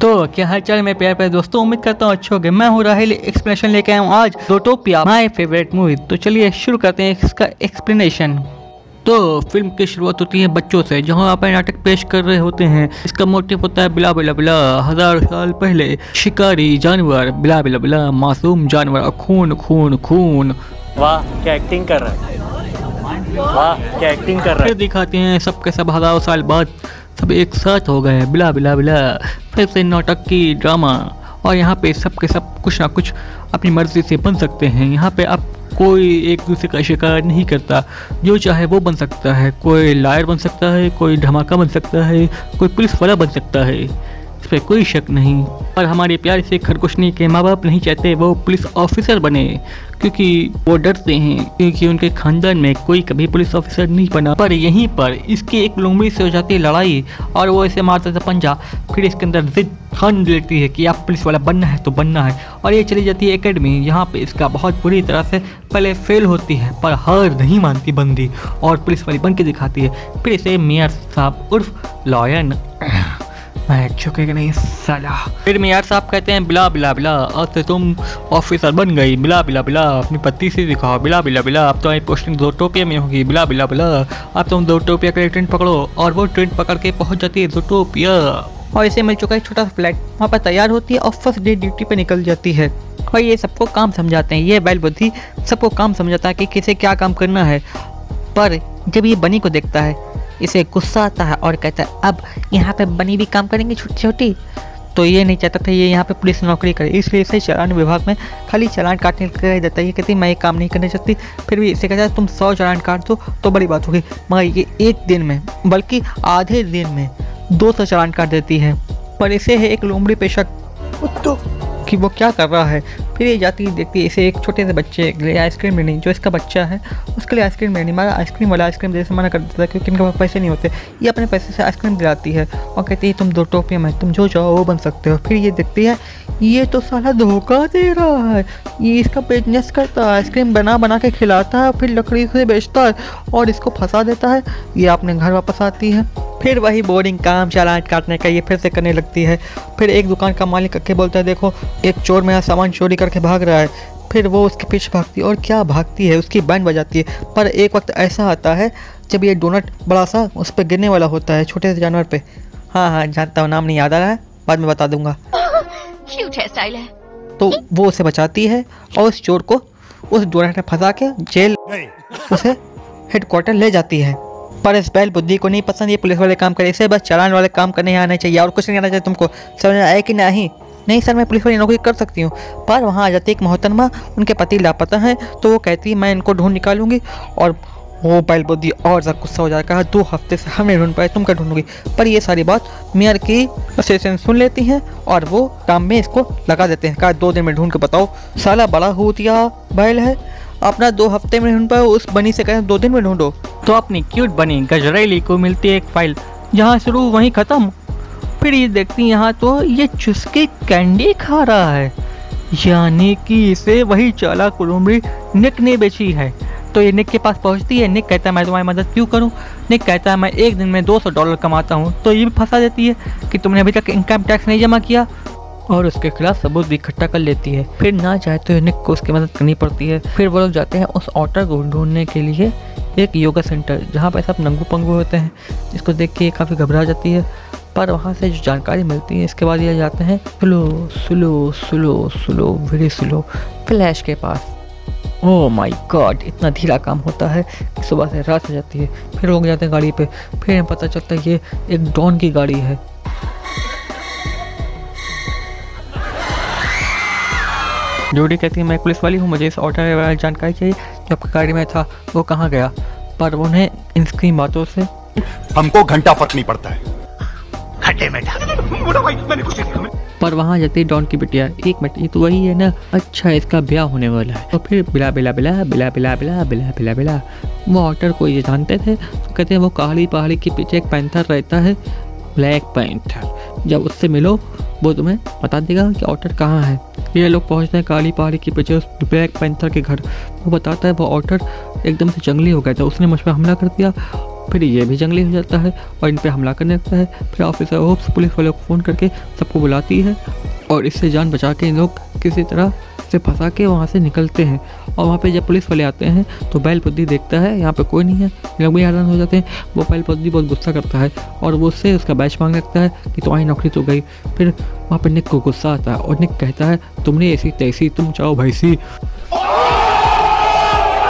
तो क्या हाल चाल मैं प्यार प्यारे दोस्तों? उम्मीद करता हूँ अच्छे होंगे। मैं हूँ राहिल एक्सप्लेनेशन लेके आया हूँ आज जोटोपिया माय फेवरेट मूवी तो चलिए शुरू करते हैं इसका एक्सप्लेनेशन तो फ़िल्म की शुरुआत होती है बच्चों से जहाँ आप नाटक पेश कर रहे होते हैं। इसका मोटिव होता है बिला बिला बिला हज़ार साल पहले शिकारी जानवर बिला बिला बिला मासूम जानवर खून खून खून। वाह क्या एक्टिंग कर रहा है? वाह क्या एक्टिंग कर रहा है? दिखाते हैं सबके सब हज़ारों साल बाद सब एक साथ हो गए, बिला बिला बिला। फिर से नाटक की ड्रामा। और यहाँ पे सब के सब कुछ ना कुछ अपनी मर्ज़ी से बन सकते हैं। यहाँ पे आप कोई एक दूसरे का शिकार नहीं करता। जो चाहे वो बन सकता है। कोई लायर बन सकता है, कोई धमाका बन सकता है, कोई पुलिस वाला बन सकता है। पर कोई शक नहीं। और हमारे प्यार से खरगोशनी के माँ बाप नहीं चाहते वो पुलिस ऑफिसर बने, क्योंकि वो डरते हैं, क्योंकि उनके खानदान में कोई कभी पुलिस ऑफिसर नहीं बना। पर यहीं पर इसकी एक लुंगड़ी से हो जाती है लड़ाई, और वो इसे मारता था पंजा। फिर इसके अंदर जिद ठान लेती है कि आप पुलिस वाला बनना है तो बनना है, और ये चली जाती है एकेडमी। यहाँ पे इसका बहुत बुरी तरह से पहले फेल होती है, पर हार नहीं मानती बंदी, और पुलिस वाली बन के दिखाती है। फिर इसे मेयर साहब उर्फ़ लॉयन मैं नहीं, साला। फिर मियार साहब कहते हैं, बिला बिला बिला अब तो तुम ऑफिसर बन गई। बिला बिला बिला, अपनी पति से दिखाओ। बिला बिला बिला, अब तुम्हारी पोस्टिंग दो टोपिया में होगी। बिला बिला बिला, अब तुम दो टोपिया के ट्रेन पकड़ो और वो ट्रेन पकड़ के पहुँच जाती है दो टोपिया और इसे मिल चुका है छोटा सा फ्लैट वहाँ पर तैयार होती है और फ़र्स्ट डे ड्यूटी पे निकल जाती है। और ये सबको काम समझाते हैं। ये बैल बुद्धि सबको काम समझाता है कि किसे क्या काम करना है। पर जब ये बनी को देखता है इसे गुस्सा आता है और कहता है, अब यहाँ पे बनी भी काम करेंगे छोटी छोटी तो ये नहीं चाहता था, ये यहाँ पे पुलिस नौकरी करे। इसलिए इसे चालान विभाग में खाली चालान काटने का ही देता है। ये कहती मैं ये काम नहीं करना चाहती। फिर भी इसे कहता है, तुम सौ चालान काट दो तो बड़ी बात होगी, मगर ये एक दिन में, बल्कि आधे दिन में दो सौ चालान काट देती है। पर इसे है एक लोमड़ी पेशा कि वो क्या कर रहा है। फिर ये जाती है देखती है इसे एक छोटे से बच्चे के लिए आइसक्रीम लेनी, जो इसका बच्चा है, उसके लिए आइसक्रीम लेनी। मगर आइसक्रीम वाला आइसक्रीम जैसे मना कर देता है, क्योंकि इनके पास पैसे नहीं होते। ये अपने पैसे से आइसक्रीम दिलाती है और कहती है, तुम दो टोपियाँ में तुम जो चाहो वो बन सकते हो। फिर ये देखती है ये तो साला धोखा दे रहा है। ये इसका बिज़नेस करता है आइसक्रीम बना बना के खिलाता है, फिर लकड़ी से बेचता है और इसको फंसा देता है। ये अपने घर वापस आती है। फिर वही बोरिंग काम चालान काटने का ये फिर से करने लगती है। फिर एक दुकान का मालिक के बोलता है, देखो, एक चोर मेरा सामान चोरी करके भाग रहा है। फिर वो उसके पीछे भागती है और क्या भागती है, उसकी बैंड बजाती है। पर एक वक्त ऐसा आता है, जब ये डोनट बड़ा सा उस पर गिरने वाला होता है, छोटे से जानवर पे। हाँ हाँ जानता हूँ, नाम नहीं याद आ रहा है, बाद में बता दूँगा। क्यूट हेयर स्टाइल है तो वो उसे बचाती है और उस चोर को उस डोनट में फंसा के जेल उसे हेडक्वार्टर ले जाती है। पर इस बैल बुद्धि को नहीं पसंद ये पुलिस वाले काम करे इसे बस चालान वाले काम करने आने चाहिए और कुछ नहीं आना चाहिए तुमको। समझ में आया कि नहीं? नहीं सर मैं पुलिस वाली नौकरी कर सकती हूँ। पर वहाँ आ जाती एक मोहतरमा उनके पति लापता हैं तो वो कहती है मैं इनको ढूंढ निकालूँगी और वो बैल बुद्धि और ज़्यादा गुस्सा हो जाएगा। दो हफ़्ते से हम ढूंढ पाए तुम क्या ढूंढोगी? पर ये सारी बात मेयर की असिस्टेंट सुन लेती हैं और वो काम में इसको लगा देते हैं। कहा, दो दिन में ढूंढ के बताओ, साला बड़ा होतिया बैल है। अपना दो हफ़्ते में ढूंढ पाओ, उस बनी से कहें, दो दिन में ढूंढो। तो अपनी क्यूट बनी गजरेली को मिलती है एक फ़ाइल जहाँ शुरू वहीं ख़त्म। फिर ये देखती यहाँ तो ये चुस्के कैंडी खा रहा है। यानी कि इसे वही चाला कुलुमड़ी निक ने बेची है। तो ये निक के पास पहुँचती है। निक कहता है, मैं तुम्हारी मदद क्यों करूँ? निक कहता है, मैं एक दिन में 200 डॉलर कमाता हूँ। तो ये भी फंसा देती है कि तुमने अभी तक इनकम टैक्स नहीं जमा किया और उसके खिलाफ सबूत भी इकट्ठा कर लेती है। फिर ना चाहे तो निक को उसकी मदद करनी पड़ती है। फिर वो लोग जाते हैं उस ऑटर को ढूँढने के लिए एक योगा सेंटर जहाँ पर सब नंगू पंगू होते हैं, जिसको देख के काफ़ी घबरा जाती है। पर वहाँ से जो जानकारी मिलती है, इसके बाद ये जाते हैं slow slow slow slow very slow flash के पास। ओह माय गॉड इतना धीरा काम होता है। कि सुबह से रात हो जाती है फिर लोग जाते हैं गाड़ी पे फिर हमें पता चलता है ये एक डॉन की गाड़ी है। जूडी कहती है मैं पुलिस वाली हूँ मुझे इस ऑटो के बारे में जानकारी चाहिए। जो आपकी गाड़ी में था वो कहाँ गया? पर उन्हें इन बातों से हमको घंटा फ़र्क नहीं पड़ता है। पर वहाँ जाती डॉन की बिटिया, एक मिनट, ये तो वही है ना? अच्छा इसका ब्याह होने वाला है। तो फिर बिला बिला बिला बिला बिला बिला बिला बिला बिला। वो ऑटर को ये जानते थे तो कहते हैं वो काली पहाड़ी के पीछे एक पैंथर रहता है, ब्लैक पैंथर। जब उससे मिलो, वो तुम्हें बता देगा कि ऑटर कहाँ है। ये लोग पहुँचते हैं काली पहाड़ी के पीछे उस ब्लैक पैंथर के घर। वो बताता है वो ऑटर एकदम से जंगली हो गया था, उसने मुझ पर हमला कर दिया। फिर ये भी जंगली हो जाता है और इन पर हमला करने लगता है। फिर ऑफिसर होप्स पुलिस वालों को फ़ोन करके सबको बुलाती है और इससे जान बचा के इन लोग किसी तरह से फंसा के वहाँ से निकलते हैं। और वहाँ पे जब पुलिस वाले आते हैं तो बैल बुद्धि देखता है, यहाँ पे कोई नहीं है। लोग भी हैरान हो जाते हैं। वो बैल बुद्धि बहुत गुस्सा करता है और वो उससे उसका बैच मांगने लगता है कि तुम्हारी नौकरी तो गई। फिर वहाँ पे निक को गुस्सा आता है और निक कहता है, तुमने ऐसी तैसी, तुम चाहो भैंसी।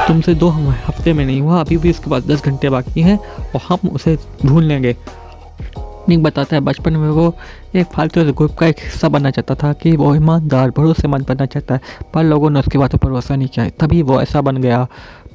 तुमसे दो हफ़्ते में नहीं हुआ, अभी भी उसके बाद दस घंटे बाकी हैं और हम उसे ढूंढ लेंगे। निक बताता है, बचपन में वो एक फालतू ग्रुप का एक हिस्सा बनना चाहता था कि वो ईमानदार भरोसेमंद बनना चाहता है, पर लोगों ने उसकी बातों पर भरोसा नहीं किया। तभी वो ऐसा बन गया।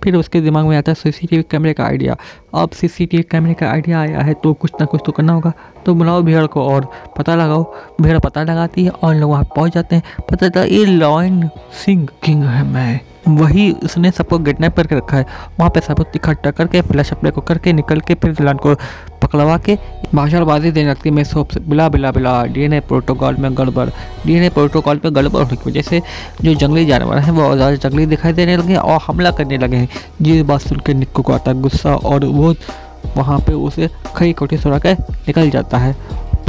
फिर उसके दिमाग में आता है सीसीटीवी कैमरे का आइडिया अब सीसीटीवी कैमरे का आइडिया आया है तो कुछ ना कुछ तो करना होगा। तो बुलाओ भीड़ को और पता लगाओ, भीड़ पता लगाती है और लोग वहाँ पहुँच जाते हैं। पता चलता ये लॉयन सिंह किंग है मैं। वही उसने सबको किडनैप करके रखा है। वहाँ पे सबूत इकट्ठा करके फ्लैश अप्लाई को करके निकल के फिर दिलान को पकड़वा के भाषणबाजी देने लगती है। मैं सोप से बिला बिला बिला डीएनए प्रोटोकॉल में गड़बड़। डीएनए प्रोटोकॉल पे गड़बड़ होने की वजह से जो जंगली जानवर हैं, वो ज़्यादा जंगली दिखाई देने लगे और हमला करने लगे हैं। ये बात सुन के निक्को को आता गुस्सा और वो वहाँ पे उसे खई कोठी सुरा के निकल जाता है।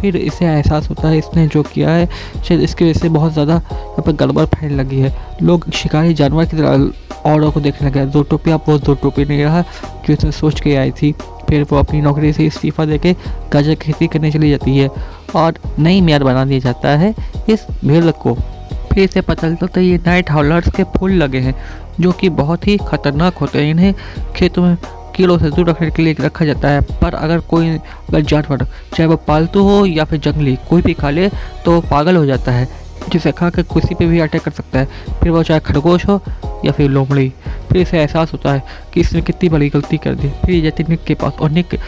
फिर इसे एहसास होता है इसने जो किया है, शायद इसकी वजह से बहुत ज़्यादा यहाँ पर गड़बड़ फैलने लगी है। लोग शिकारी जानवर की तरह औरों को देखने लगे। दो टोपी, अब वो दो टोपी नहीं रहा जो इसने सोच के आई थी। फिर वो अपनी नौकरी से इस्तीफ़ा दे के गाजर खेती करने चली जाती है और नई म्याद बना दिया जाता है इस भेड़ को। फिर इसे पता चलता है ये नाइट हॉलर्स के फूल लगे हैं, जो कि बहुत ही खतरनाक होते हैं। इन्हें खेतों में कीड़ों से दूर रखने के लिए रखा जाता है। पर अगर कोई अगर जानवर, चाहे वो पालतू हो या फिर जंगली, कोई भी खा ले तो पागल हो जाता है, जिसे खा कर किसी पे भी अटैक कर सकता है। फिर वो चाहे खरगोश हो या फिर लोमड़ी, फिर इसे एहसास होता है कि इसने कितनी बड़ी गलती कर दी। फिर ये जाती निक के पास और निक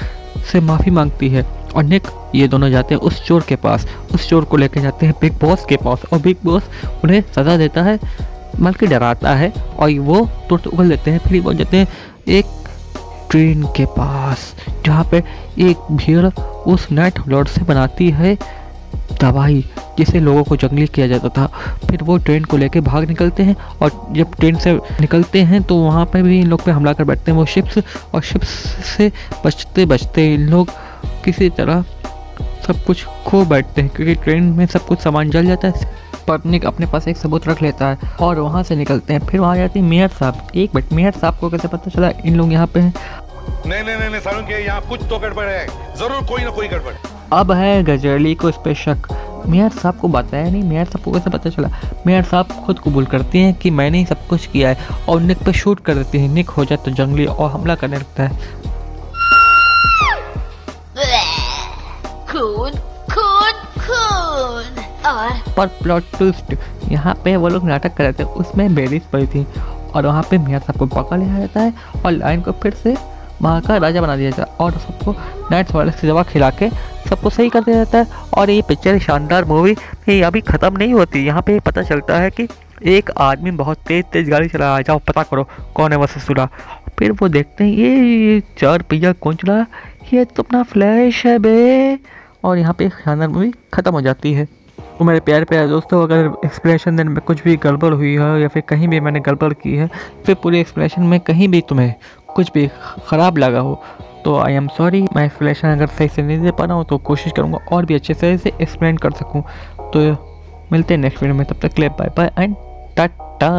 से माफ़ी मांगती है और निक ये दोनों जाते हैं उस चोर के पास। उस चोर को लेकर जाते हैं बिग बॉस के पास और बिग बॉस उन्हें सज़ा देता है, बल्कि डराता है और वो तुरंत उगल देते हैं। फिर वो जाते हैं एक ट्रेन के पास, जहाँ पे एक भीड़ उस नेट लॉर्ड से बनाती है दवाई, जिसे लोगों को जंगली किया जाता था। फिर वो ट्रेन को लेके भाग निकलते हैं, और जब ट्रेन से निकलते हैं तो वहाँ पे भी इन लोग पे हमला कर बैठते हैं। वो शिप्स और शिप्स से बचते बचते इन लोग किसी तरह सब कुछ खो बैठते हैं, क्योंकि ट्रेन में सब कुछ सामान जल जाता है। पर निक अपने पास एक सबूत रख लेता है, और वहाँ से निकलते हैं। फिर वहाँ जाती है मेयर साहब। एक मिनट, मेयर साहब को कैसे पता चला? इन लोग यहाँ पे हैं। नहीं नहीं नहीं, नहीं सारुण के यहाँ कुछ तो गड़बड़ है। ज़रूर कोई ना कोई गड़बड़। अब है गजरली को इस पे शक। मेयर साहब को बताया नहीं मेयर साहब को कैसे पता चला? मेयर साहब खुद कबूल करती हैं कि मैंने ही सब कुछ किया है और निक पे शूट कर देती हैं। निक हो जाए तो जंगली और हमला करने लगता है। खून खून खून। और? पर प्लॉट ट्विस्ट यहाँ पे वो लोग नाटक कर रहे थे उसमें बेरीज पड़ी थी। और वहाँ पे मेयर साहब को पकड़ लिया जाता है और लाइन को फिर से वहाँ का राजा बना दिया जाता है और सबको नाइट्स वाले से दवा खिला के सबको सही कर दिया जाता है। और ये पिक्चर शानदार मूवी ये अभी ख़त्म नहीं होती। यहाँ पे पता चलता है कि एक आदमी बहुत तेज़ तेज़ गाड़ी चला रहा है। जाओ पता करो कौन है वैसे सुरा फिर वो देखते हैं ये, ये चार पहिया कौन चला? ये तो अपना फ्लैश है बे। और यहाँ पे शानदार मूवी ख़त्म हो जाती है। तो मेरे प्यारे प्यारे दोस्तों अगर एक्सप्लेनेशन देने में कुछ भी गड़बड़ हुई है या फिर कहीं भी मैंने गड़बड़ की है फिर पूरे एक्सप्लेनेशन में कहीं भी तुम्हें कुछ भी ख़राब लगा हो तो आई एम सॉरी मैं एक्सप्लेनेशन अगर सही से नहीं दे पा रहा हूँ तो कोशिश करूँगा और भी अच्छे से इसे एक्सप्लेन कर सकूँ। तो मिलते हैं नेक्स्ट वीडियो में, तब तक clear bye bye and Tata